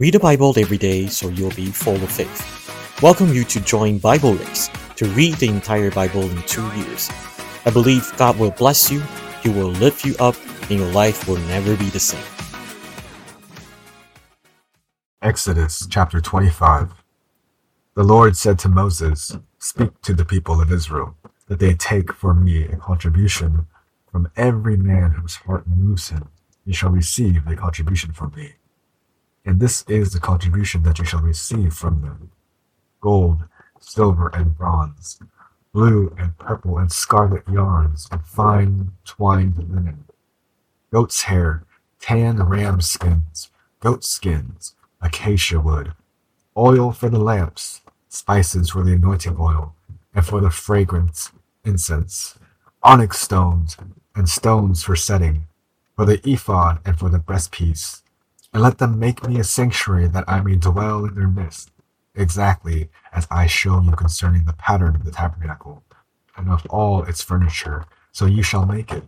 Read the Bible every day so you'll be full of faith. Welcome you to join Bible Race to read the entire Bible in two years. I believe God will bless you, He will lift you up, and your life will never be the same. Exodus chapter 25 The Lord said to Moses, Speak to the people of Israel, that they take for me a contribution from every man whose heart moves him. You shall receive a contribution from me. And this is the contribution that you shall receive from them. Gold, silver, and bronze, blue and purple and scarlet yarns, and fine twined linen, goat's hair, tan ram skins, goat skins, acacia wood, oil for the lamps, spices for the anointing oil, and for the fragrance, incense, onyx stones, and stones for setting, for the ephod and for the breastpiece and let them make me a sanctuary that I may dwell in their midst, exactly as I show you concerning the pattern of the tabernacle, and of all its furniture, so you shall make it.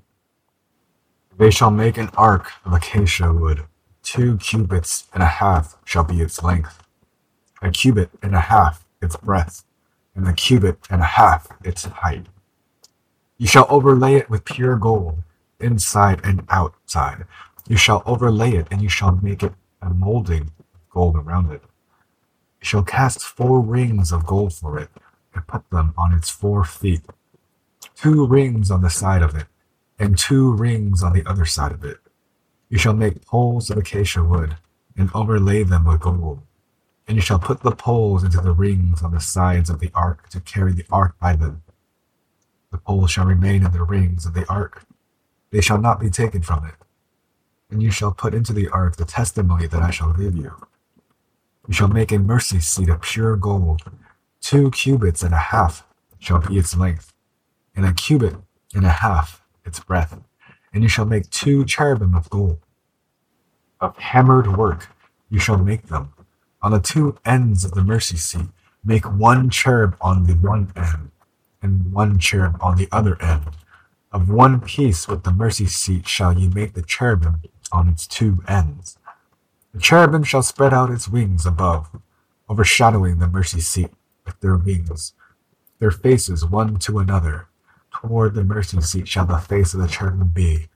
They shall make an ark of acacia wood, two cubits and a half shall be its length, a cubit and a half its breadth, and a cubit and a half its height. You shall overlay it with pure gold, inside and outside, you shall overlay it, and you shall make it a molding of gold around it. You shall cast four rings of gold for it, and put them on its four feet, two rings on the side of it, and two rings on the other side of it. You shall make poles of acacia wood, and overlay them with gold. And you shall put the poles into the rings on the sides of the ark to carry the ark by them. The poles shall remain in the rings of the ark. They shall not be taken from it and you shall put into the ark the testimony that I shall give you. You shall make a mercy seat of pure gold. Two cubits and a half shall be its length, and a cubit and a half its breadth. And you shall make two cherubim of gold. Of hammered work you shall make them. On the two ends of the mercy seat, make one cherub on the one end, and one cherub on the other end. Of one piece with the mercy seat shall ye make the cherubim on its two ends. The cherubim shall spread out its wings above, overshadowing the mercy seat with their wings, their faces one to another. Toward the mercy seat shall the face of the cherubim be,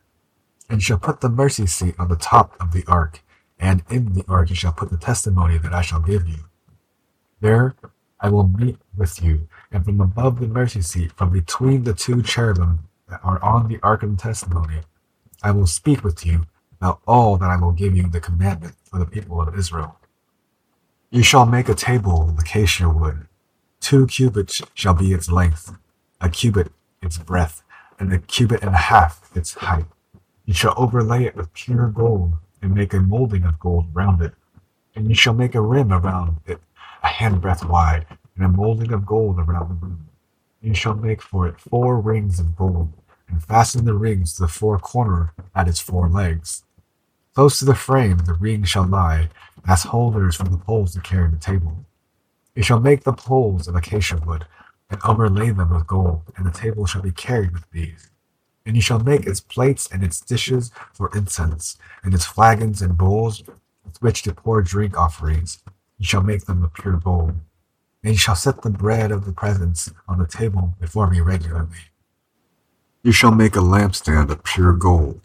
and shall put the mercy seat on the top of the ark, and in the ark you shall put the testimony that I shall give you. There I will meet with you, and from above the mercy seat, from between the two cherubim that are on the ark of the testimony, I will speak with you about all that I will give you the commandment for the people of Israel. You shall make a table of acacia wood. Two cubits shall be its length, a cubit its breadth, and a cubit and a half its height. You shall overlay it with pure gold, and make a molding of gold round it. And you shall make a rim around it, a handbreadth wide, and a molding of gold around the rim. You shall make for it four rings of gold, and fasten the rings to the four corner at its four legs. Close to the frame the rings shall lie, as holders for the poles to carry the table. You shall make the poles of acacia wood, and overlay them with gold, and the table shall be carried with these. And you shall make its plates and its dishes for incense, and its flagons and bowls with which to pour drink offerings. You shall make them of pure gold. And you shall set the bread of the presence on the table before me regularly. You shall make a lampstand of pure gold.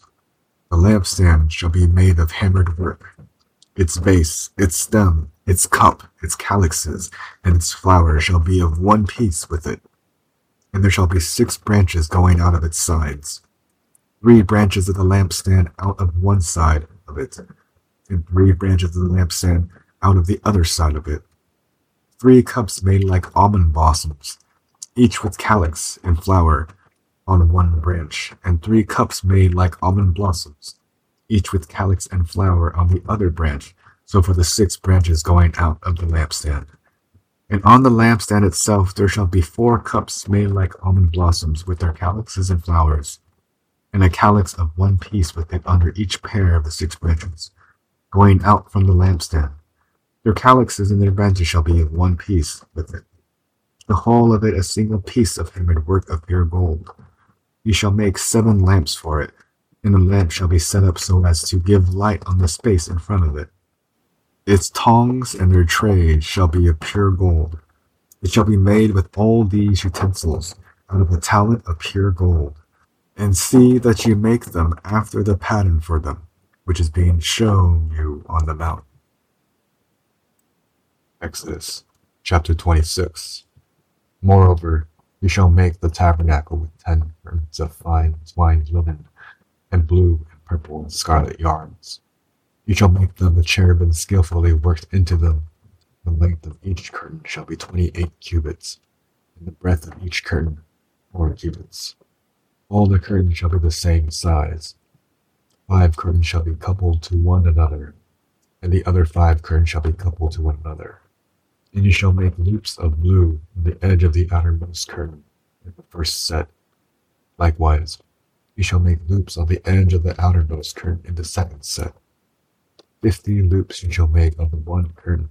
The lampstand shall be made of hammered work. Its base, its stem, its cup, its calyxes, and its flower shall be of one piece with it. And there shall be six branches going out of its sides. Three branches of the lampstand out of one side of it, and three branches of the lampstand out of the other side of it. Three cups made like almond blossoms, each with calyx and flower, on one branch, and three cups made like almond blossoms, each with calyx and flower on the other branch, so for the six branches going out of the lampstand. And on the lampstand itself there shall be four cups made like almond blossoms, with their calyxes and flowers, and a calyx of one piece with it under each pair of the six branches, going out from the lampstand. Their calyxes and their branches shall be of one piece with it. The whole of it a single piece of hammered work of pure gold. You shall make seven lamps for it, and the lamp shall be set up so as to give light on the space in front of it. Its tongs and their tray shall be of pure gold. It shall be made with all these utensils out of a talent of pure gold. And see that you make them after the pattern for them, which is being shown you on the mount. Exodus chapter 26. Moreover, you shall make the tabernacle with ten curtains of fine twined linen, and blue and purple and scarlet yarns. You shall make them the cherubim skillfully worked into them. The length of each curtain shall be twenty eight cubits, and the breadth of each curtain four cubits. All the curtains shall be the same size. Five curtains shall be coupled to one another, and the other five curtains shall be coupled to one another. And you shall make loops of blue on the edge of the outermost curtain in the first set. Likewise, you shall make loops on the edge of the outermost curtain in the second set. Fifty loops you shall make on the one curtain,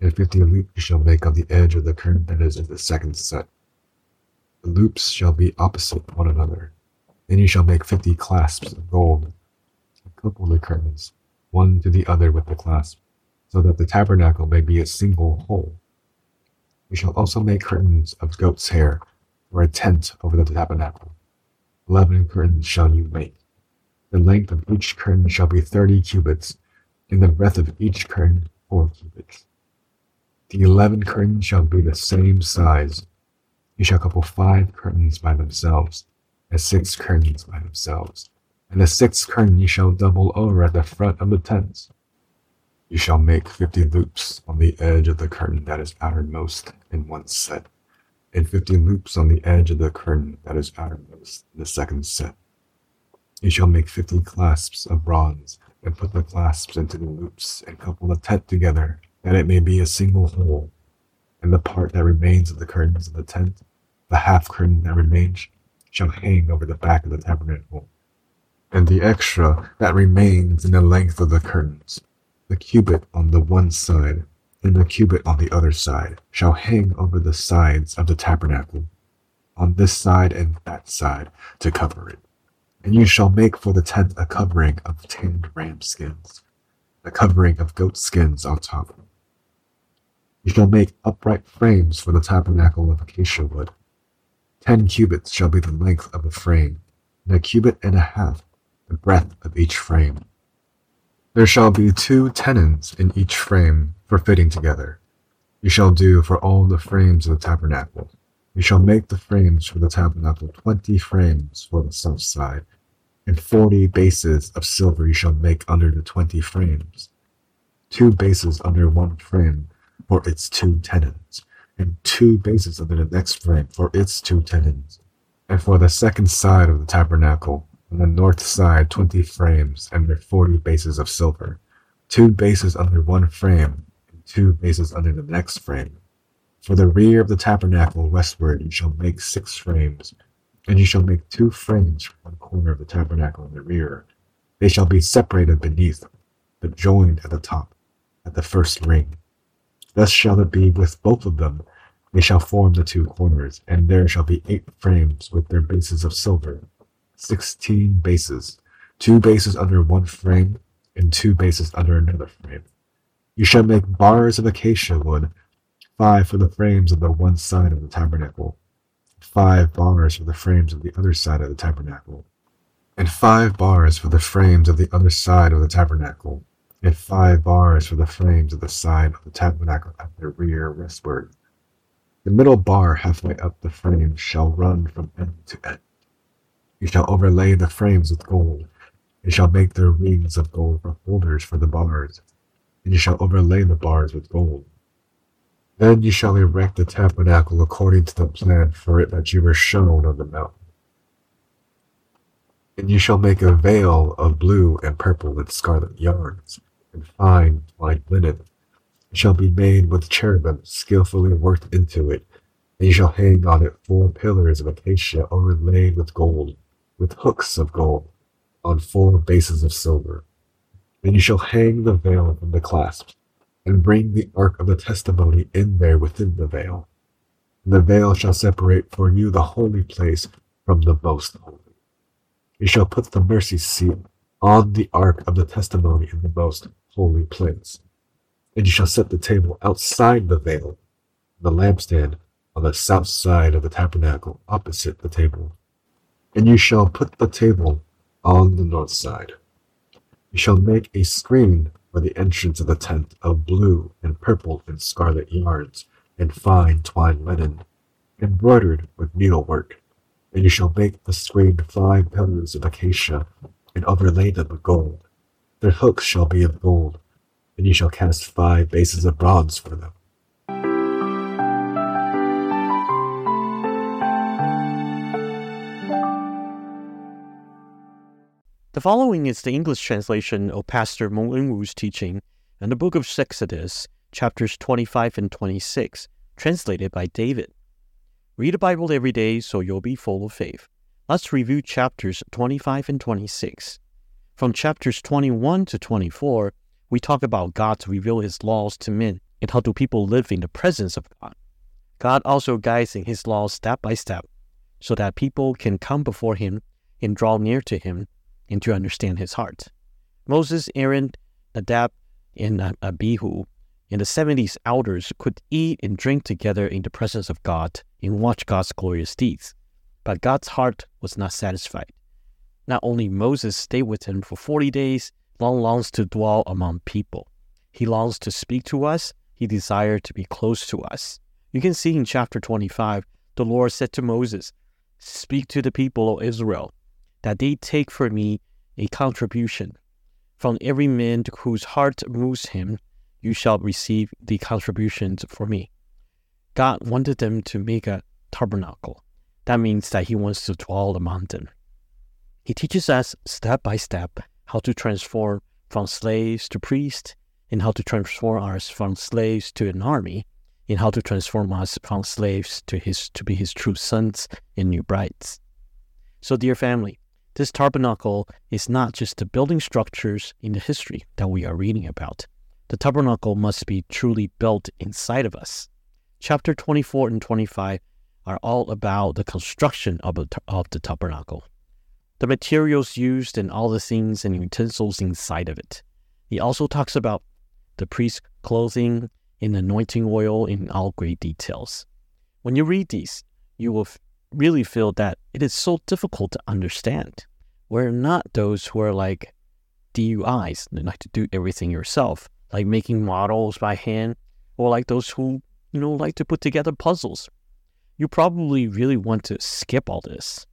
and fifty loops you shall make on the edge of the curtain that is in the second set. The loops shall be opposite one another. Then you shall make fifty clasps of gold, and couple the curtains, one to the other with the clasp so that the tabernacle may be a single whole. You shall also make curtains of goat's hair for a tent over the tabernacle. Eleven curtains shall you make. The length of each curtain shall be thirty cubits, and the breadth of each curtain four cubits. The eleven curtains shall be the same size. You shall couple five curtains by themselves, and six curtains by themselves, and the sixth curtain you shall double over at the front of the tents. You shall make fifty loops on the edge of the curtain that is outermost in one set, and fifty loops on the edge of the curtain that is outermost in the second set. You shall make fifty clasps of bronze, and put the clasps into the loops, and couple the tent together, that it may be a single whole. And the part that remains of the curtains of the tent, the half curtain that remains, shall hang over the back of the tabernacle. And the extra that remains in the length of the curtains the cubit on the one side and the cubit on the other side shall hang over the sides of the tabernacle, on this side and that side, to cover it. And you shall make for the tent a covering of tanned ram skins, a covering of goat skins on top. You shall make upright frames for the tabernacle of acacia wood. Ten cubits shall be the length of a frame, and a cubit and a half the breadth of each frame. There shall be two tenons in each frame for fitting together. You shall do for all the frames of the tabernacle. You shall make the frames for the tabernacle twenty frames for the south side, and forty bases of silver you shall make under the twenty frames. Two bases under one frame for its two tenons, and two bases under the next frame for its two tenons. And for the second side of the tabernacle, on the north side, 20 frames and their 40 bases of silver, two bases under one frame, and two bases under the next frame. For the rear of the tabernacle westward you shall make six frames, and you shall make two frames for one corner of the tabernacle in the rear. They shall be separated beneath, but joined at the top, at the first ring. Thus shall it be with both of them. They shall form the two corners, and there shall be eight frames with their bases of silver 16 bases, two bases under one frame, and two bases under another frame. You shall make bars of acacia wood, five for the frames of the one side of the tabernacle, five bars for the frames of the other side of the tabernacle, and five bars for the frames of the other side of the tabernacle, and five bars for the frames of the side of the tabernacle at the rear westward. The middle bar halfway up the frame shall run from end to end. You shall overlay the frames with gold. You shall make their rings of gold for holders for the bars, and you shall overlay the bars with gold. Then you shall erect the tabernacle according to the plan for it that you were shown on the mountain. And you shall make a veil of blue and purple and scarlet yarns, and fine white linen. It shall be made with cherubim skillfully worked into it, and you shall hang on it four pillars of acacia overlaid with gold with hooks of gold on four bases of silver. And you shall hang the veil from the clasps, and bring the ark of the testimony in there within the veil. And the veil shall separate for you the holy place from the most holy. You shall put the mercy seat on the ark of the testimony in the most holy place. And you shall set the table outside the veil, the lampstand on the south side of the tabernacle, opposite the table. And you shall put the table on the north side. You shall make a screen for the entrance of the tent of blue and purple and scarlet yarns and fine twined linen, embroidered with needlework. And you shall make the screen five pillars of acacia and overlay them with gold. Their hooks shall be of gold, and you shall cast five bases of bronze for them. The following is the English translation of Pastor Meng Enwu's teaching in the book of Exodus, chapters 25 and 26, translated by David. Read the Bible every day so you'll be full of faith. Let's review chapters 25 and 26. From chapters 21 to 24, we talk about God to reveal his laws to men and how do people live in the presence of God. God also guides in his laws step by step so that people can come before him and draw near to him and to understand his heart. Moses, Aaron, Nadab, and uh, Abihu and the 70s elders could eat and drink together in the presence of God and watch God's glorious deeds. But God's heart was not satisfied. Not only Moses stayed with him for 40 days, long longs to dwell among people. He longs to speak to us. He desired to be close to us. You can see in chapter 25, the Lord said to Moses, Speak to the people of Israel, that they take for me a contribution. From every man whose heart moves him, you shall receive the contributions for me. God wanted them to make a tabernacle. That means that He wants to dwell among them. He teaches us step by step how to transform from slaves to priests, and how to transform us from slaves to an army, and how to transform us from slaves to his to be his true sons and new brides. So, dear family, this tabernacle is not just the building structures in the history that we are reading about. The tabernacle must be truly built inside of us. Chapter 24 and 25 are all about the construction of, a, of the tabernacle the materials used and all the things and utensils inside of it. He also talks about the priest's clothing and anointing oil in all great details. When you read these, you will really feel that it is so difficult to understand. We're not those who are like DIYs, they like to do everything yourself, like making models by hand, or like those who, you know, like to put together puzzles. You probably really want to skip all this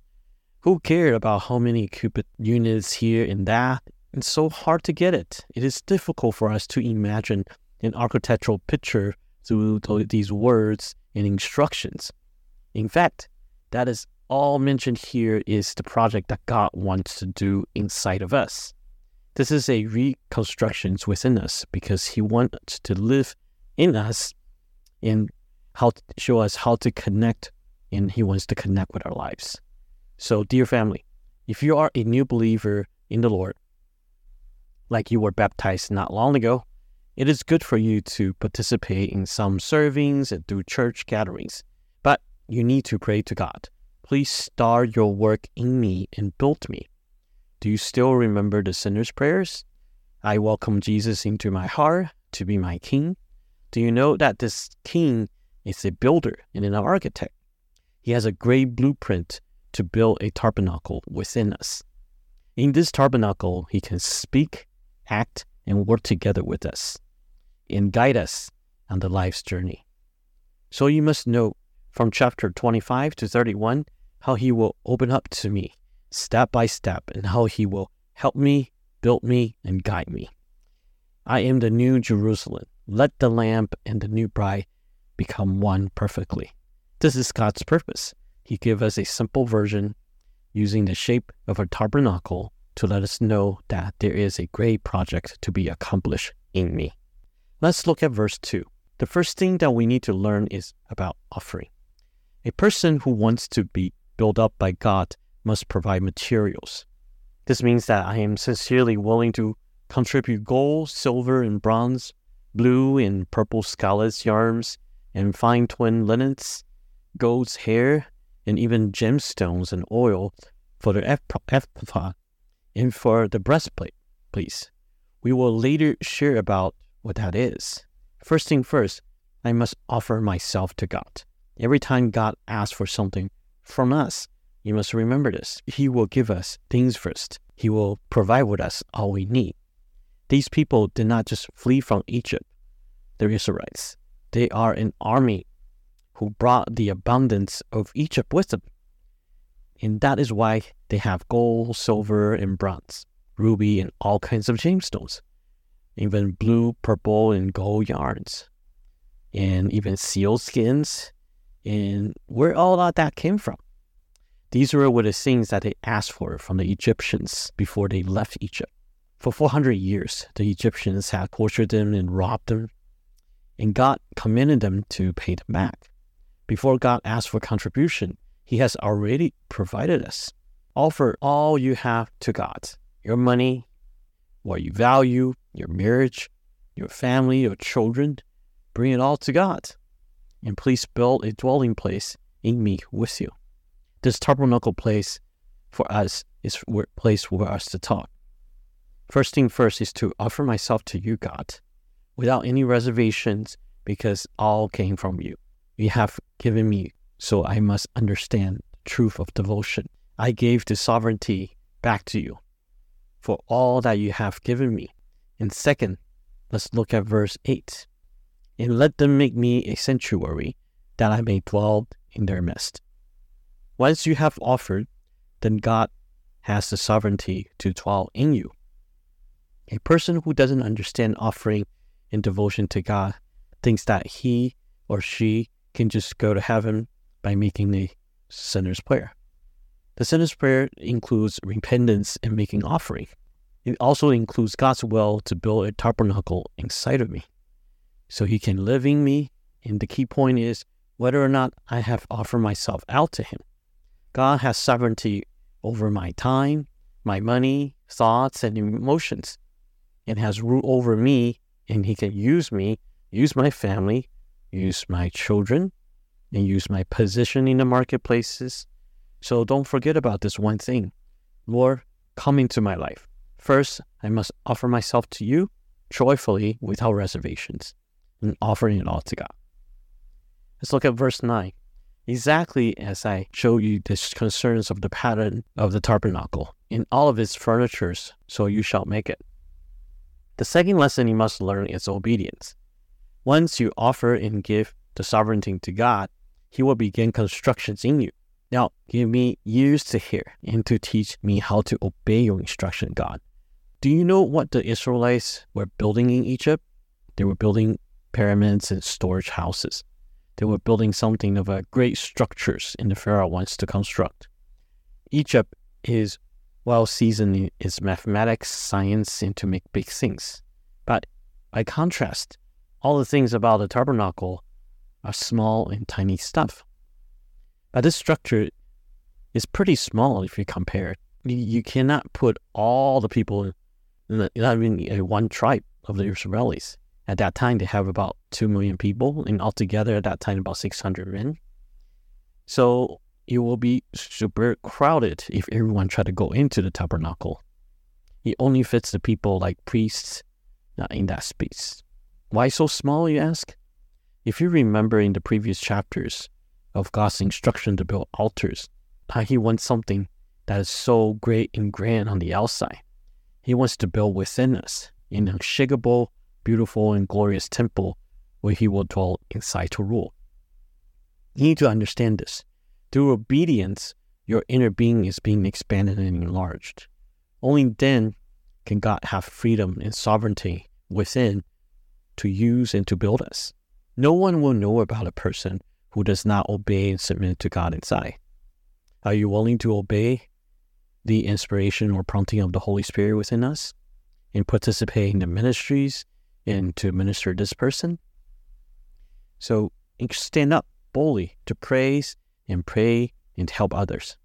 who cared about how many cubit units here and that? It's so hard to get it. It is difficult for us to imagine an architectural picture through these words and instructions. In fact, that is all mentioned here is the project that God wants to do inside of us. This is a reconstruction within us because He wants to live in us and how to show us how to connect, and He wants to connect with our lives. So, dear family, if you are a new believer in the Lord, like you were baptized not long ago, it is good for you to participate in some servings and do church gatherings. You need to pray to God. Please start your work in me and build me. Do you still remember the sinner's prayers? I welcome Jesus into my heart to be my king. Do you know that this king is a builder and an architect? He has a great blueprint to build a tabernacle within us. In this tabernacle, He can speak, act, and work together with us and guide us on the life's journey. So you must know from chapter 25 to 31 how He will open up to me step by step and how He will help me, build me, and guide me. I am the new Jerusalem. Let the lamp and the new bride become one perfectly. This is God's purpose he gave us a simple version using the shape of a tabernacle to let us know that there is a great project to be accomplished in me. Let's look at verse 2. The first thing that we need to learn is about offering. A person who wants to be built up by God must provide materials. This means that I am sincerely willing to contribute gold, silver, and bronze, blue and purple scarlet yarns, and fine twin linens, goat's hair, and even gemstones and oil for the ephod and for the breastplate, please. We will later share about what that is. First thing first, I must offer myself to God. Every time God asks for something from us, you must remember this. He will give us things first. He will provide with us all we need. These people did not just flee from Egypt, the Israelites. They are an army who brought the abundance of Egypt with them. And that is why they have gold, silver, and bronze, ruby, and all kinds of gemstones, even blue, purple, and gold yarns, and even seal skins, and where all of that came from. These were the things that they asked for from the Egyptians before they left Egypt. For 400 years, the Egyptians had tortured them and robbed them, and God commanded them to pay them back. Before God asked for contribution, He has already provided us. Offer all you have to God your money, what you value, your marriage, your family, your children. Bring it all to God. And please build a dwelling place in me with you. This tabernacle place for us is a place for us to talk. First thing first is to offer myself to you, God, without any reservations, because all came from you. You have given me, so I must understand the truth of devotion. I gave the sovereignty back to you for all that you have given me. And second, let's look at verse 8. And let them make me a sanctuary that I may dwell in their midst. Once you have offered, then God has the sovereignty to dwell in you. A person who doesn't understand offering and devotion to God thinks that he or she can just go to heaven by making the sinner's prayer. The sinner's prayer includes repentance and making offering. It also includes God's will to build a tabernacle inside of me so he can live in me. And the key point is whether or not I have offered myself out to him. God has sovereignty over my time, my money, thoughts, and emotions. and has rule over me, and He can use me, use my family, use my children, and use my position in the marketplaces. So don't forget about this one thing. Lord, come into my life. First, I must offer myself to you joyfully without reservations and offering it all to God. Let's look at verse 9. Exactly as I show you the concerns of the pattern of the tabernacle in all of its furnitures, so you shall make it. The second lesson you must learn is obedience. Once you offer and give the sovereignty to God, He will begin constructions in you. Now, give me ears to hear and to teach me how to obey your instruction, God. Do you know what the Israelites were building in Egypt? They were building pyramids and storage houses. They were building something of a great structures in the Pharaoh wants to construct. Egypt is well seasoned in its mathematics, science, and to make big things. But by contrast, all the things about the tabernacle are small and tiny stuff. But this structure is pretty small if you compare it. You, cannot put all the people in, the, not one tribe of the Israelis. At that time, they have about 2 million people, and altogether at that time, about 600 men. So it will be super crowded if everyone try to go into the tabernacle. It only fits the people like priests uh, in that space. Why so small, you ask? If you remember in the previous chapters of God's instruction to build altars, how He wants something that is so great and grand on the outside. He wants to build within us an unshakable, beautiful, and glorious temple where He will dwell inside to rule. You need to understand this. Through obedience, your inner being is being expanded and enlarged. Only then can God have freedom and sovereignty within to use and to build us. No one will know about a person who does not obey and submit to God inside. Are you willing to obey the inspiration or prompting of the Holy Spirit within us and participate in the ministries and to minister this person? So stand up boldly to praise and pray and help others.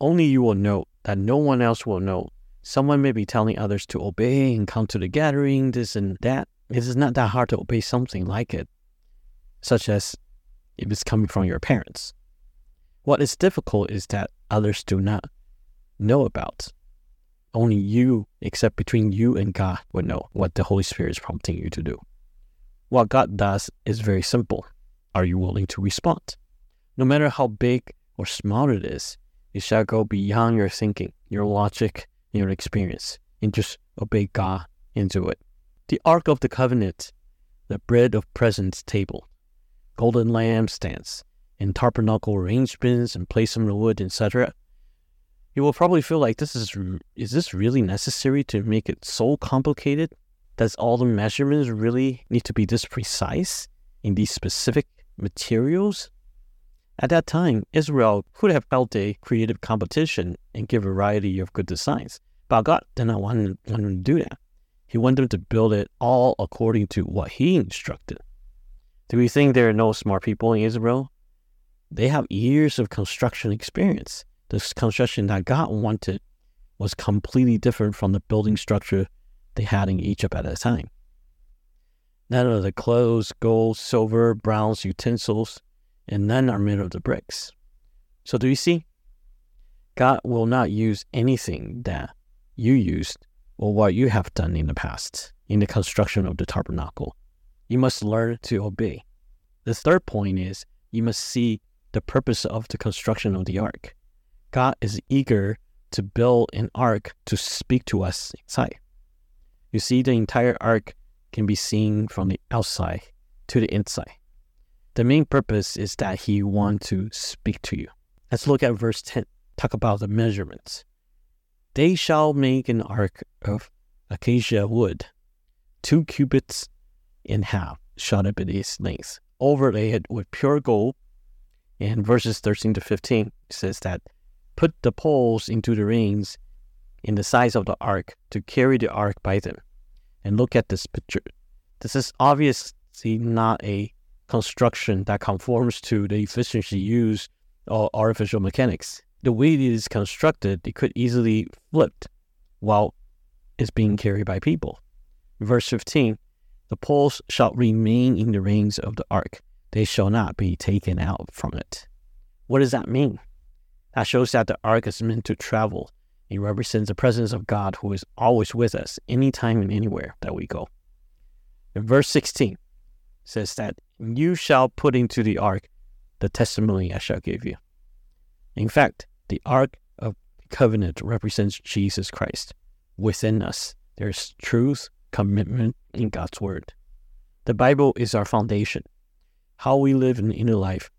Only you will know that no one else will know Someone may be telling others to obey and come to the gathering, this and that. It is not that hard to obey something like it, such as if it's coming from your parents. What is difficult is that others do not know about. Only you, except between you and God, would know what the Holy Spirit is prompting you to do. What God does is very simple. Are you willing to respond? No matter how big or small it is, you shall go beyond your thinking, your logic, and your experience, and just obey God and do it. The Ark of the Covenant, the bread of presence table, golden lampstands, and tabernacle arrangements and placement of wood, etc. You will probably feel like this is is this really necessary to make it so complicated? Does all the measurements really need to be this precise in these specific materials? At that time, Israel could have held a creative competition and give a variety of good designs, but God did not want, want them to do that. He wanted them to build it all according to what He instructed. Do we think there are no smart people in Israel? They have years of construction experience. This construction that God wanted was completely different from the building structure they had in Egypt at that time. None of the clothes, gold, silver, bronze utensils, and none are made of the bricks. So, do you see? God will not use anything that you used or what you have done in the past in the construction of the tabernacle. You must learn to obey. The third point is you must see the purpose of the construction of the ark. God is eager to build an ark to speak to us inside. You see, the entire ark can be seen from the outside to the inside. The main purpose is that he wants to speak to you. Let's look at verse 10. Talk about the measurements. They shall make an ark of acacia wood, two cubits in half shall it be its length, overlay it with pure gold. And verses 13 to 15 says that put the poles into the rings in the size of the ark to carry the ark by them. And look at this picture. This is obviously not a construction that conforms to the efficiency used of artificial mechanics. The way it is constructed, it could easily flip while it's being carried by people. Verse 15 The poles shall remain in the rings of the ark, they shall not be taken out from it. What does that mean? That shows that the ark is meant to travel. It represents the presence of God who is always with us anytime and anywhere that we go. In verse 16 says that you shall put into the ark the testimony I shall give you. In fact, the ark of covenant represents Jesus Christ. Within us, there's truth, commitment in God's word. The Bible is our foundation. How we live in inner life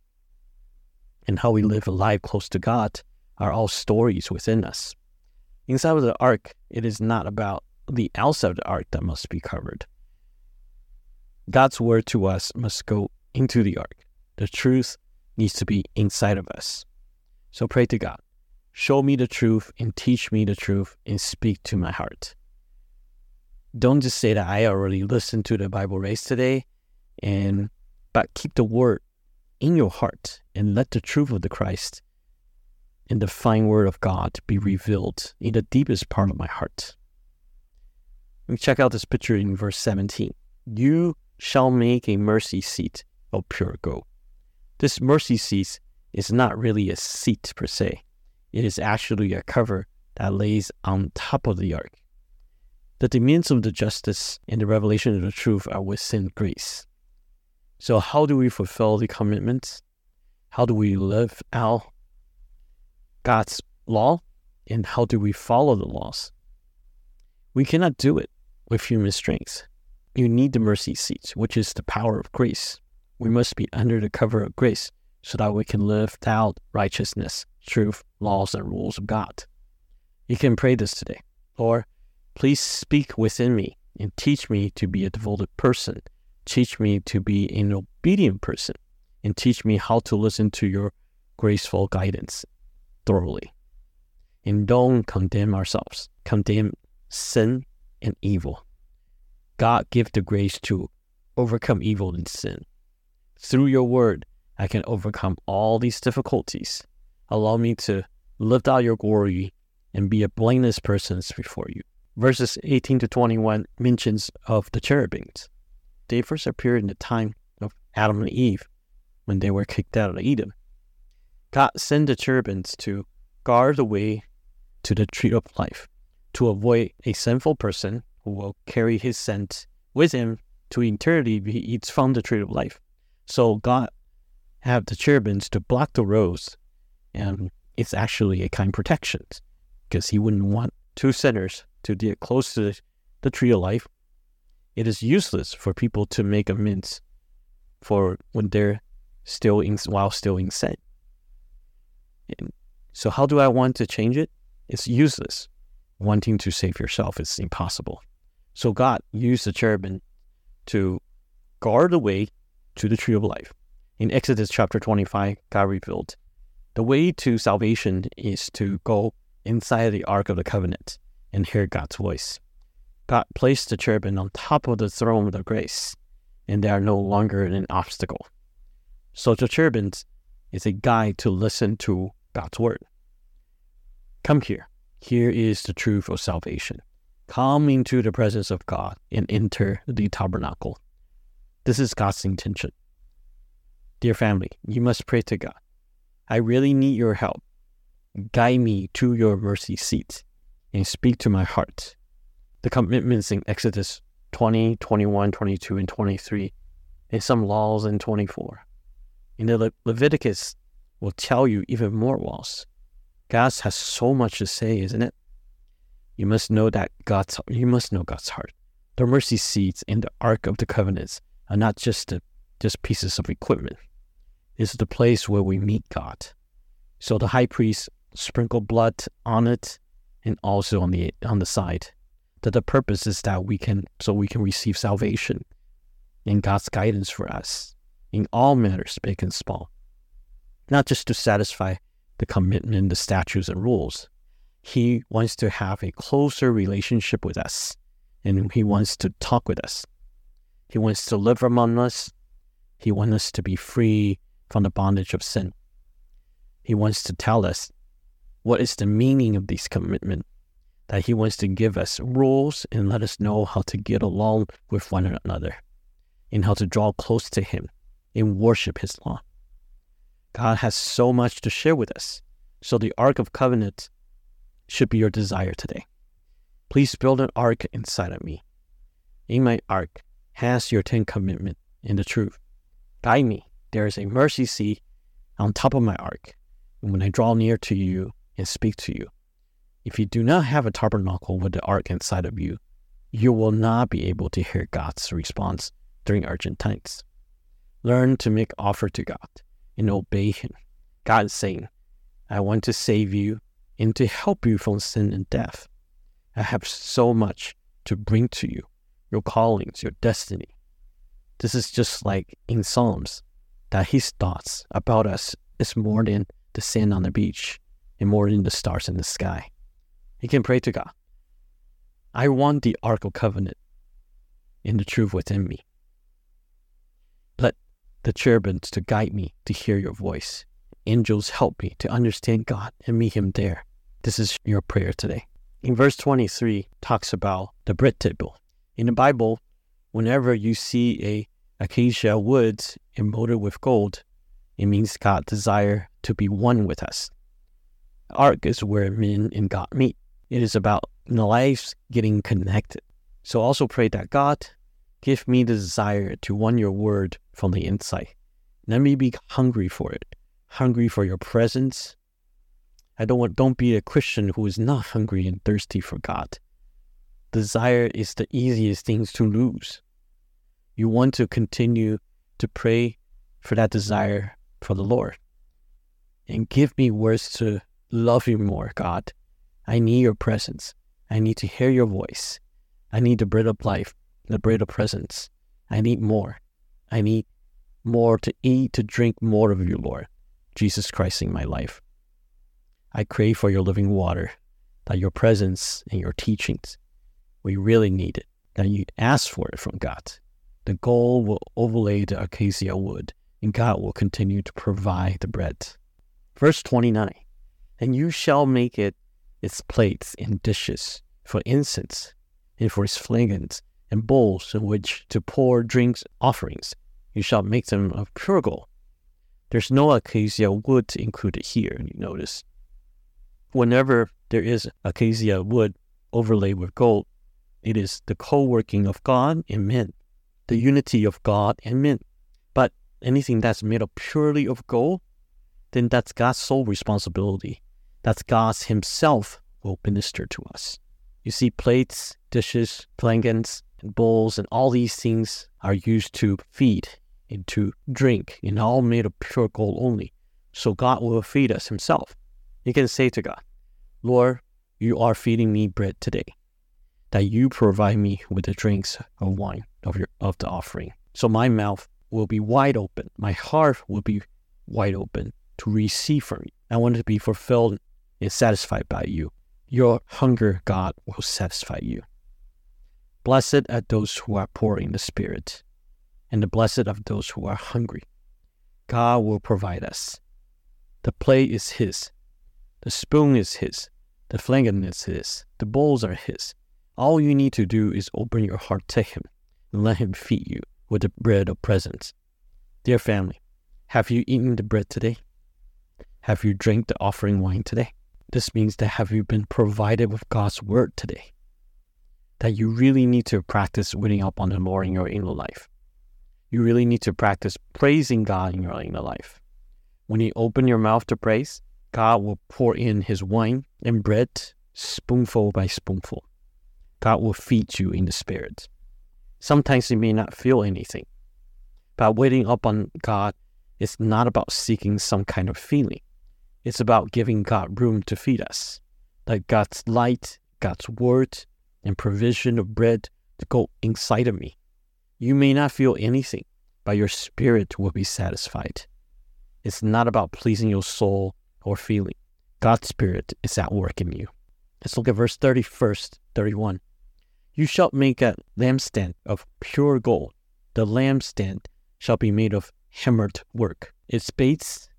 and how we live a life close to God are all stories within us. Inside of the ark, it is not about the outside of the ark that must be covered. God's word to us must go into the ark. The truth needs to be inside of us. So pray to God. Show me the truth and teach me the truth and speak to my heart. Don't just say that I already listened to the Bible race today and but keep the word in your heart and let the truth of the Christ and the fine word of God be revealed in the deepest part of my heart. Me check out this picture in verse 17. You shall make a mercy seat of pure gold. This mercy seat is not really a seat per se. It is actually a cover that lays on top of the ark. The demands of the justice and the revelation of the truth are within grace. So, how do we fulfill the commitments? How do we live out God's law? And how do we follow the laws? We cannot do it with human strength. You need the mercy seat, which is the power of grace. We must be under the cover of grace so that we can live out righteousness, truth, laws, and rules of God. You can pray this today. Lord, please speak within me and teach me to be a devoted person Teach me to be an obedient person and teach me how to listen to your graceful guidance thoroughly. And don't condemn ourselves, condemn sin and evil. God give the grace to overcome evil and sin. Through your word, I can overcome all these difficulties. Allow me to lift out your glory and be a blameless person before you. Verses 18 to 21 mentions of the cherubims. They first appeared in the time of Adam and Eve when they were kicked out of Eden. God sent the cherubims to guard the way to the tree of life, to avoid a sinful person who will carry his scent with him to eternity if he eats from the tree of life. So God have the cherubims to block the roads, and it's actually a kind of protection because he wouldn't want two sinners to get close to the tree of life. It is useless for people to make amends for when they're still in while still in sin. And so how do I want to change it? It's useless. Wanting to save yourself is impossible. So God used the cherubim to guard the way to the tree of life. In Exodus chapter 25, God revealed the way to salvation is to go inside the Ark of the Covenant and hear God's voice. God placed the cherubim on top of the throne of grace, and they are no longer an obstacle. So the cherubim is a guide to listen to God's word. Come here. Here is the truth of salvation. Come into the presence of God and enter the tabernacle. This is God's intention. Dear family, you must pray to God. I really need your help. Guide me to your mercy seat and speak to my heart. The commitments in Exodus 20, 21, 22, and 23, and some laws in 24. In the Le- Leviticus will tell you even more laws. God has so much to say, isn't it? You must know that God's you must know God's heart. The mercy seats in the Ark of the Covenants are not just a, just pieces of equipment. It's the place where we meet God. So the high priest sprinkled blood on it and also on the on the side. That the purpose is that we can so we can receive salvation and God's guidance for us in all matters, big and small. Not just to satisfy the commitment, the statutes and rules, he wants to have a closer relationship with us and He wants to talk with us. He wants to live among us. He wants us to be free from the bondage of sin. He wants to tell us what is the meaning of this commitment, that He wants to give us rules and let us know how to get along with one another and how to draw close to Him and worship His law. God has so much to share with us. So the Ark of Covenant should be your desire today. Please build an ark inside of me. In my ark has your Ten Commitment and the truth. Guide me. There is a mercy seat on top of my ark. And when I draw near to you and speak to you, if you do not have a tabernacle with the ark inside of you, you will not be able to hear God's response during urgent times. Learn to make offer to God and obey Him. God is saying, I want to save you and to help you from sin and death. I have so much to bring to you, your callings, your destiny. This is just like in Psalms, that his thoughts about us is more than the sand on the beach and more than the stars in the sky. He can pray to God. I want the Ark of Covenant in the truth within me. Let the cherubims to guide me to hear your voice. Angels help me to understand God and meet him there. This is your prayer today. In verse 23 talks about the bread table. In the Bible, whenever you see a acacia wood molded with gold, it means God desire to be one with us. Ark is where men and God meet. It is about lives getting connected. So also pray that God give me the desire to want your word from the inside. Let me be hungry for it, hungry for your presence, I don't want don't be a Christian who is not hungry and thirsty for God. Desire is the easiest things to lose. You want to continue to pray for that desire for the Lord. And give me words to love you more, God. I need your presence. I need to hear your voice. I need the bread of life, the bread of presence. I need more. I need more to eat, to drink more of you, Lord. Jesus Christ in my life. I crave for your living water, that your presence and your teachings, we really need it, that you ask for it from God. The gold will overlay the acacia wood, and God will continue to provide the bread. Verse 29 And you shall make it its plates and dishes for incense, and for its flagons and bowls in which to pour drinks offerings. You shall make them of pure gold. There's no acacia wood included here, and you notice whenever there is acacia wood overlaid with gold, it is the co working of God and men. the unity of God and men. But anything that's made up purely of gold, then that's God's sole responsibility. That's God Himself will minister to us. You see, plates, dishes, flagons, and bowls, and all these things are used to feed and to drink, and all made of pure gold only. So God will feed us Himself. You can say to God, Lord, you are feeding me bread today, that you provide me with the drinks of wine of your of the offering. So my mouth will be wide open, my heart will be wide open to receive from you. I want to be fulfilled and satisfied by you. Your hunger, God, will satisfy you. Blessed are those who are poor in the spirit, and the blessed of those who are hungry. God will provide us. The plate is His, the spoon is His, the flagon is His, the bowls are His. All you need to do is open your heart to Him and let Him feed you with the bread of presence. Dear family, have you eaten the bread today? Have you drank the offering wine today? This means that have you been provided with God's word today? That you really need to practice waiting up on the Lord in your inner life. You really need to practice praising God in your inner life. When you open your mouth to praise, God will pour in his wine and bread spoonful by spoonful. God will feed you in the spirit. Sometimes you may not feel anything, but waiting up on God is not about seeking some kind of feeling. It's about giving God room to feed us. Like God's light, God's word, and provision of bread to go inside of me. You may not feel anything, but your spirit will be satisfied. It's not about pleasing your soul or feeling. God's spirit is at work in you. Let's look at verse 31st, 31. You shall make a lampstand of pure gold. The lampstand shall be made of hammered work. Its base,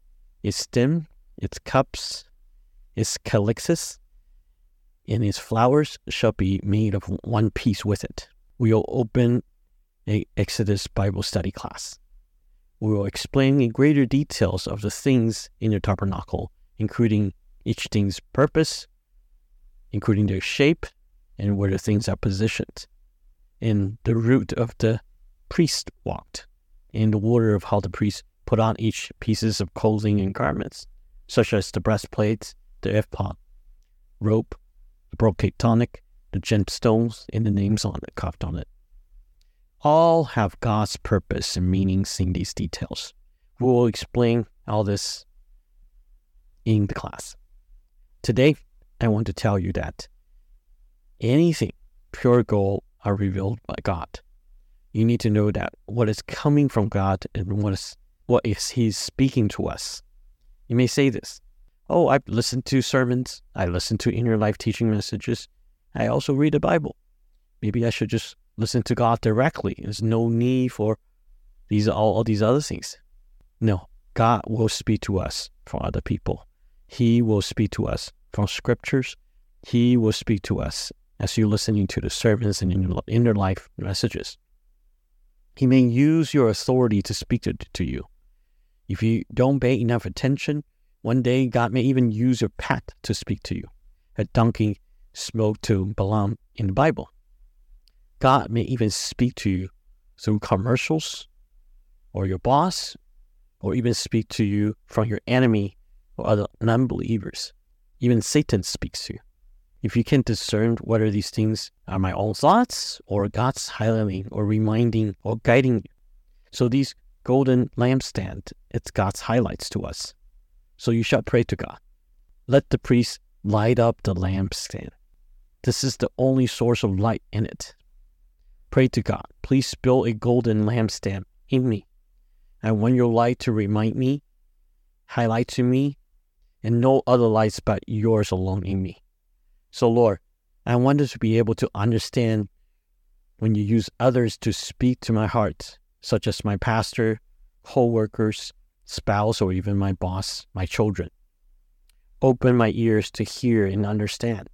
its stem, its cups, its calyxes, and its flowers shall be made of one piece with it. We will open a Exodus Bible study class. We will explain in greater details of the things in the tabernacle, including each thing's purpose, including their shape, and where the things are positioned, and the route of the priest walked, and the order of how the priest put on each pieces of clothing and garments, such as the breastplate, the ephod, rope, the brocade tunic, the gemstones, and the names on it, carved on it. All have God's purpose and meanings in these details. We will explain all this in the class. Today, I want to tell you that anything pure gold are revealed by God. You need to know that what is coming from God and what is what is He speaking to us you may say this Oh, I've listened to sermons, I listen to inner life teaching messages, I also read the Bible. Maybe I should just listen to God directly. There's no need for these all, all these other things. No, God will speak to us from other people. He will speak to us from scriptures. He will speak to us as you're listening to the sermons and inner life messages. He may use your authority to speak to, to you. If you don't pay enough attention, one day God may even use your pet to speak to you. A donkey spoke to Balaam in the Bible. God may even speak to you through commercials or your boss, or even speak to you from your enemy or other non believers. Even Satan speaks to you. If you can discern whether these things are my own thoughts or God's highlighting or reminding or guiding you. So these golden lampstand, it's God's highlights to us. So you shall pray to God. Let the priest light up the lampstand. This is the only source of light in it. Pray to God, please build a golden lampstand in me. I want your light to remind me, highlight to me, and no other lights but yours alone in me. So, Lord, I want us to be able to understand when you use others to speak to my heart such as my pastor, co-workers, spouse, or even my boss, my children. Open my ears to hear and understand.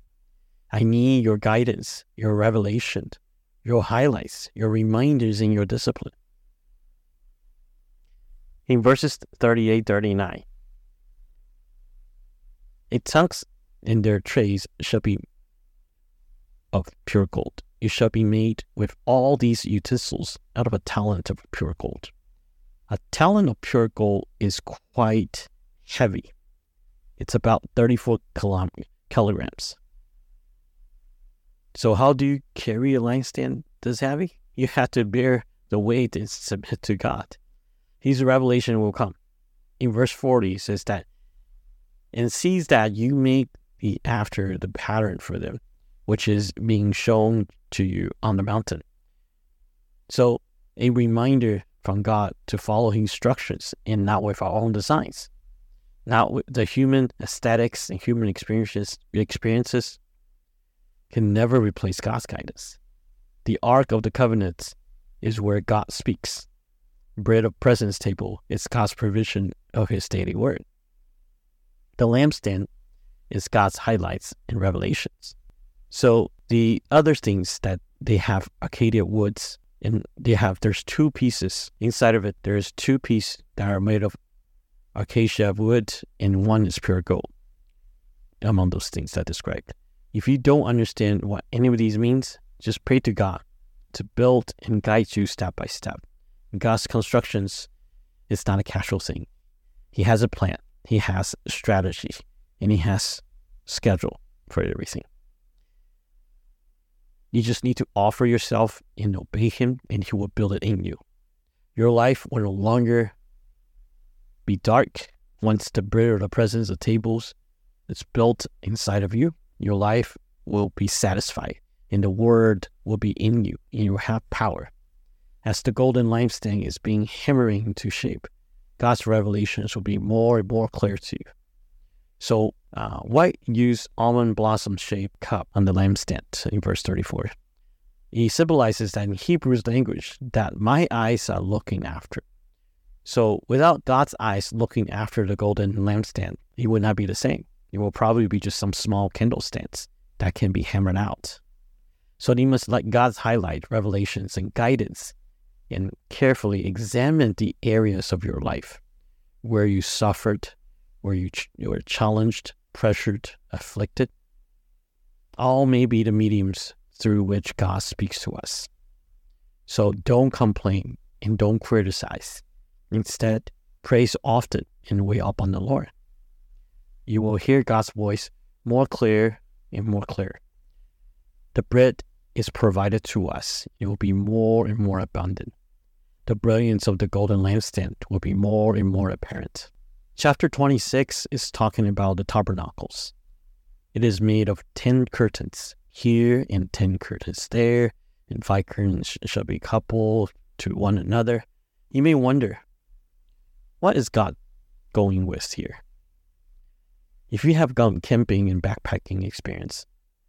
I need your guidance, your revelation, your highlights, your reminders, and your discipline. In verses 38 39, a tongues in their trays shall be of pure gold. You shall be made with all these utensils out of a talent of pure gold. A talent of pure gold is quite heavy. It's about 34 kilograms. So, how do you carry a lampstand this heavy? You have to bear the weight and submit to God. His revelation will come. In verse 40, it says that, and sees that you make the after the pattern for them, which is being shown to you on the mountain. So, a reminder from God to follow His instructions and not with our own designs, not with the human aesthetics and human experiences. Experiences can never replace God's guidance. The Ark of the Covenant is where God speaks. Bread of presence table is God's provision of His daily word. The lampstand is God's highlights and revelations. So the other things that they have acacia woods and they have there's two pieces inside of it. There's two pieces that are made of acacia wood and one is pure gold. Among those things that described. If you don't understand what any of these means, just pray to God to build and guide you step by step. God's constructions is not a casual thing. He has a plan, he has strategy, and he has schedule for everything. You just need to offer yourself and obey him, and he will build it in you. Your life will no longer be dark once the bread or the presence of tables is built inside of you. Your life will be satisfied, and the word will be in you, and you will have power. As the golden lampstand is being hammering into shape, God's revelations will be more and more clear to you. So, uh, White used almond blossom shaped cup on the lampstand in verse 34. He symbolizes that in Hebrew's language that my eyes are looking after. So, without God's eyes looking after the golden lampstand, it would not be the same. It will probably be just some small candlestands that can be hammered out. So, you must let God's highlight revelations and guidance and carefully examine the areas of your life where you suffered, where you, ch- you were challenged, pressured, afflicted. All may be the mediums through which God speaks to us. So don't complain and don't criticize. Instead, praise often and wait upon the Lord. You will hear God's voice more clear and more clear. The bread is provided to us. It will be more and more abundant. The brilliance of the golden lampstand will be more and more apparent. Chapter 26 is talking about the tabernacles. It is made of 10 curtains here and 10 curtains there, and five curtains shall be coupled to one another. You may wonder, what is God going with here? If you have gone camping and backpacking experience,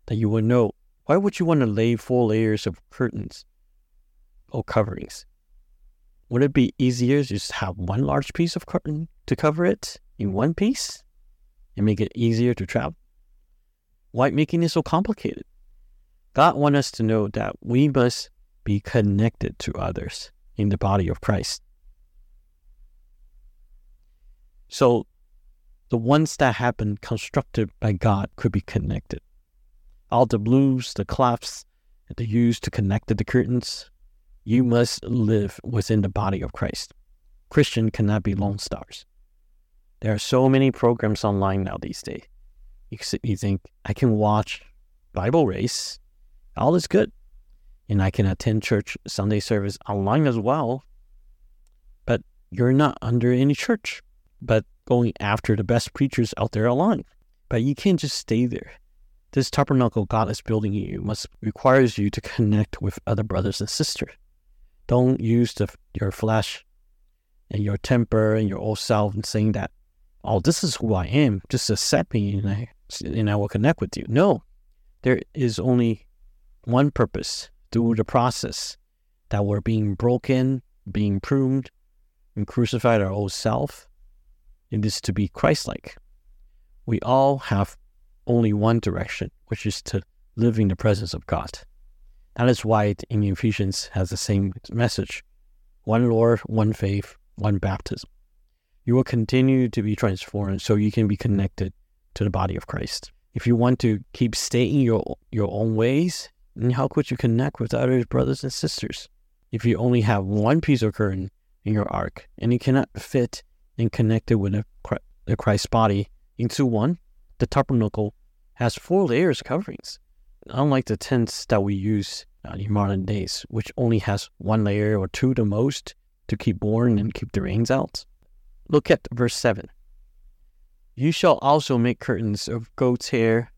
then you will know why would you want to lay four layers of curtains or coverings would it be easier to just have one large piece of curtain to cover it in one piece and make it easier to travel? Why making it so complicated? God wants us to know that we must be connected to others in the body of Christ. So the ones that have been constructed by God could be connected. All the blues, the clefts, that they use to connect the curtains, you must live within the body of Christ. Christian cannot be lone stars. There are so many programs online now these days. You, you think, I can watch Bible Race, all is good. And I can attend church Sunday service online as well. But you're not under any church, but going after the best preachers out there online. But you can't just stay there. This tabernacle God is building you must requires you to connect with other brothers and sisters. Don't use the, your flesh and your temper and your old self and saying that, oh, this is who I am. Just accept me and I, and I will connect with you. No, there is only one purpose through the process that we're being broken, being pruned, and crucified our old self. It is to be Christ like. We all have only one direction, which is to live in the presence of God. That is why in Ephesians has the same message one Lord, one faith, one baptism. You will continue to be transformed so you can be connected to the body of Christ. If you want to keep staying your your own ways, And how could you connect with other brothers and sisters if you only have one piece of curtain in your ark and you cannot fit and connect it with the, the Christ body into one? The tabernacle has four layers coverings, unlike the tents that we use uh, in modern days, which only has one layer or two the most to keep warm and keep the rains out. Look at verse 7. You shall also make curtains of goat's hair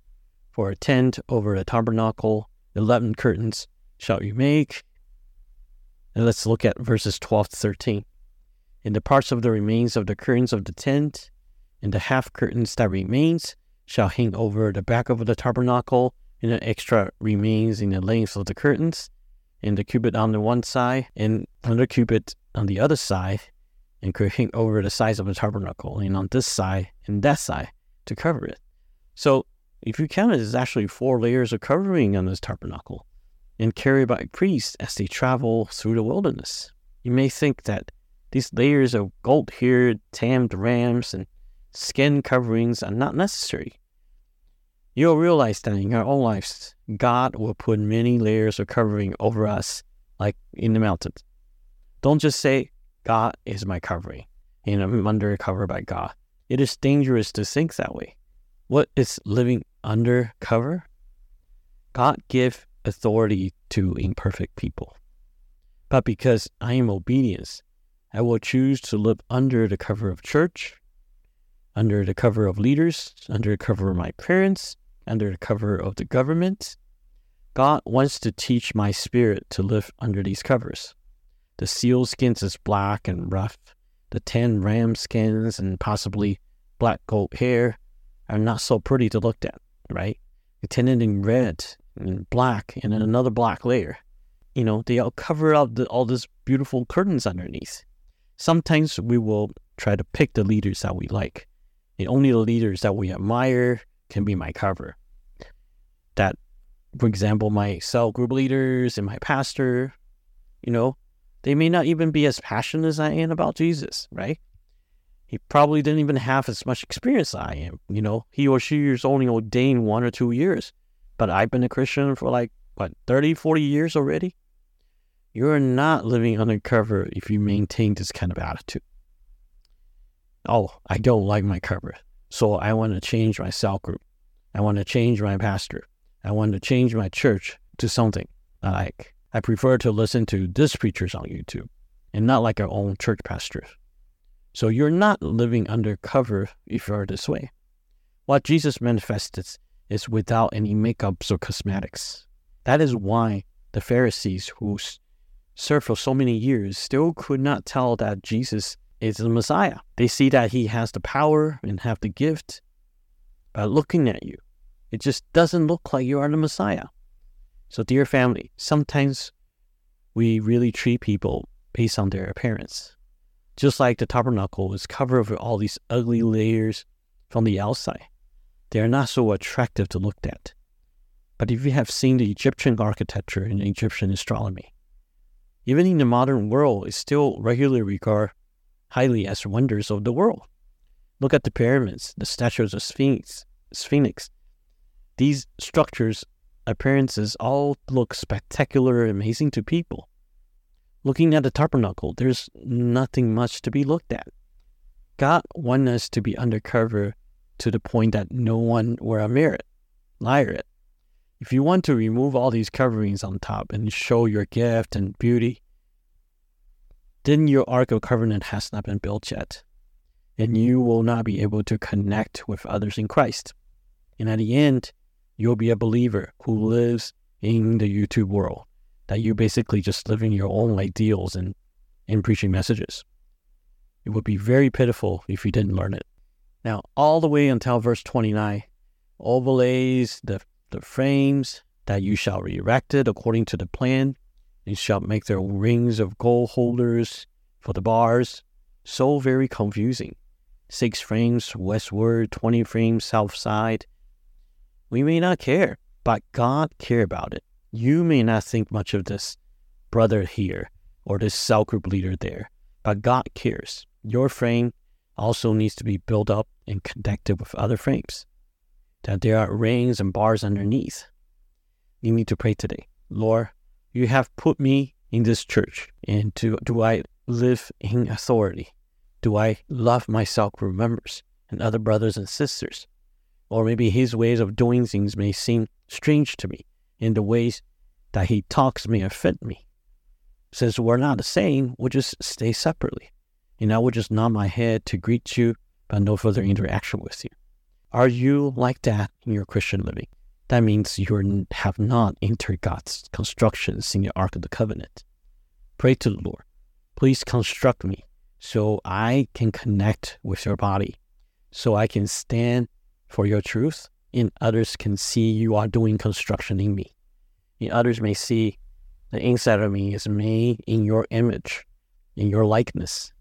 for a tent over the tabernacle. Eleven curtains shall you make. And let's look at verses 12 to 13. In the parts of the remains of the curtains of the tent, and the half curtains that remains, shall hang over the back of the tabernacle, and the extra remains in the length of the curtains, and the cubit on the one side, and another cubit on the other side, and hang over the sides of the tabernacle, and on this side and that side to cover it. So if you count it, there's actually four layers of covering on this tabernacle and carried by priests as they travel through the wilderness. You may think that these layers of gold hair, tamed rams, and skin coverings are not necessary. You'll realize that in our own lives, God will put many layers of covering over us, like in the mountains. Don't just say, God is my covering, and I'm under cover by God. It is dangerous to think that way. What is living under cover? God give authority to imperfect people. But because I am obedience, I will choose to live under the cover of church, under the cover of leaders, under the cover of my parents, under the cover of the government. God wants to teach my spirit to live under these covers. The seal skins is black and rough. The tan ram skins and possibly black goat hair are not so pretty to look at, right? Tinted in red and black and then another black layer. You know, they all cover up the, all these beautiful curtains underneath. Sometimes we will try to pick the leaders that we like and only the leaders that we admire can be my cover. That, for example, my cell group leaders and my pastor, you know, they may not even be as passionate as I am about Jesus, right? He probably didn't even have as much experience as I am. You know, he or she is only ordained one or two years, but I've been a Christian for like, what, 30, 40 years already? You're not living undercover if you maintain this kind of attitude oh, I don't like my cover. So I want to change my cell group. I want to change my pastor. I want to change my church to something I like. I prefer to listen to this preachers on YouTube and not like our own church pastors. So you're not living undercover if you're this way. What Jesus manifested is without any makeups or cosmetics. That is why the Pharisees who served for so many years still could not tell that Jesus is the Messiah. They see that he has the power and have the gift, by looking at you, it just doesn't look like you are the Messiah. So, dear family, sometimes we really treat people based on their appearance. Just like the tabernacle is covered with all these ugly layers from the outside, they are not so attractive to look at. But if you have seen the Egyptian architecture and Egyptian astronomy, even in the modern world, it's still regularly regarded highly as wonders of the world. Look at the pyramids, the statues of Sphinx, Sphinx. These structures, appearances all look spectacular and amazing to people. Looking at the tabernacle, there's nothing much to be looked at. God wants us to be undercover to the point that no one will admire it, liar it. If you want to remove all these coverings on top and show your gift and beauty, then your Ark of Covenant has not been built yet, and you will not be able to connect with others in Christ. And at the end, you'll be a believer who lives in the YouTube world, that you're basically just living your own ideals and, and preaching messages. It would be very pitiful if you didn't learn it. Now, all the way until verse 29, overlays the, the frames that you shall re erect it according to the plan they shall make their rings of gold holders for the bars. So very confusing. Six frames westward, 20 frames south side. We may not care, but God care about it. You may not think much of this brother here or this cell group leader there, but God cares. Your frame also needs to be built up and connected with other frames. That there are rings and bars underneath. you need to pray today. Lord, you have put me in this church, and do, do I live in authority? Do I love my cell group members and other brothers and sisters? Or maybe his ways of doing things may seem strange to me, in the ways that he talks may offend me. Since we're not the same, we'll just stay separately. And I will just nod my head to greet you, but no further interaction with you. Are you like that in your Christian living? That means you have not entered God's constructions in the Ark of the Covenant. Pray to the Lord. Please construct me so I can connect with your body, so I can stand for your truth, and others can see you are doing construction in me. And others may see the inside of me is made in your image, in your likeness.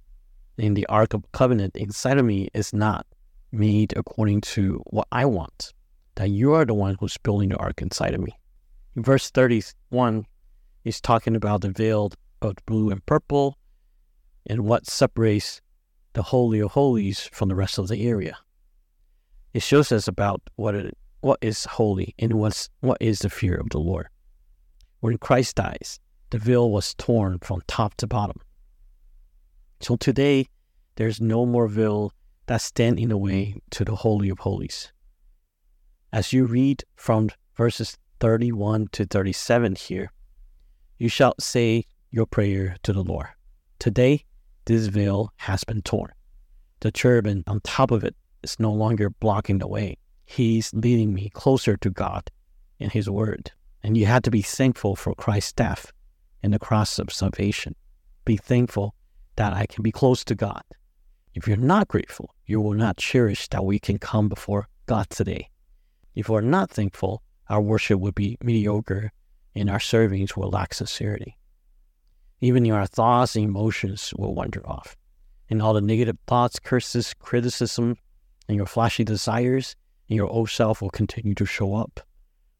In the Ark of Covenant, inside of me is not made according to what I want. That you are the one who's building the ark inside of me. In verse 31, he's talking about the veil of blue and purple and what separates the Holy of Holies from the rest of the area. It shows us about what it, what is holy and what's, what is the fear of the Lord. When Christ dies, the veil was torn from top to bottom. So today, there's no more veil that stand in the way to the Holy of Holies. As you read from verses 31 to 37 here, you shall say your prayer to the Lord. Today, this veil has been torn. The cherubim on top of it is no longer blocking the way. He's leading me closer to God and His Word. And you have to be thankful for Christ's death and the cross of salvation. Be thankful that I can be close to God. If you're not grateful, you will not cherish that we can come before God today. If we're not thankful, our worship would be mediocre and our servings will lack sincerity. Even our thoughts and emotions will wander off. And all the negative thoughts, curses, criticism, and your flashy desires and your old self will continue to show up.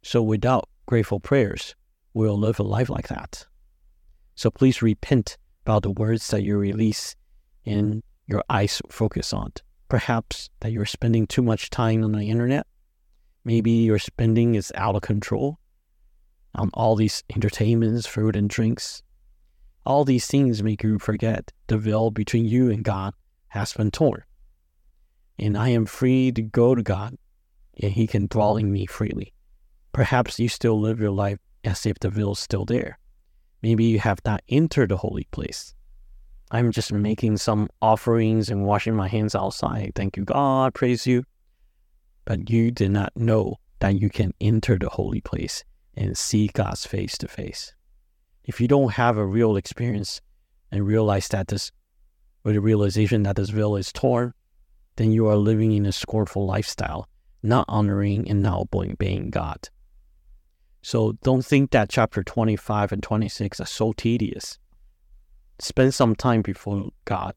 So without grateful prayers, we'll live a life like that. So please repent about the words that you release and your eyes focus on. Perhaps that you're spending too much time on the internet. Maybe your spending is out of control on all these entertainments, food, and drinks. All these things make you forget the veil between you and God has been torn. And I am free to go to God, and He can dwell in me freely. Perhaps you still live your life as if the veil is still there. Maybe you have not entered the holy place. I'm just making some offerings and washing my hands outside. Thank you, God, praise you. But you did not know that you can enter the holy place and see God's face to face. If you don't have a real experience and realize that this, or the realization that this veil is torn, then you are living in a scornful lifestyle, not honoring and not obeying God. So don't think that chapter 25 and 26 are so tedious. Spend some time before God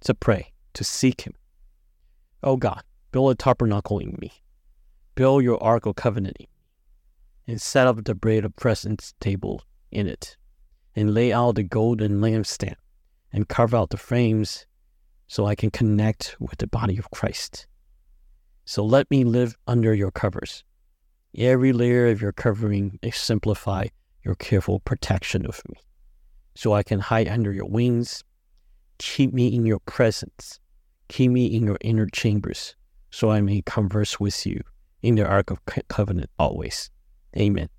to pray, to seek Him. Oh God, build a tabernacle in me. Build your ark of covenant in me. And set up the bread of presence table in it. And lay out the golden lampstand. And carve out the frames so I can connect with the body of Christ. So let me live under your covers Every layer of your covering exemplify your careful protection of me. So I can hide under your wings. Keep me in your presence. Keep me in your inner chambers, so I may converse with you in the Ark of Covenant always. Amen.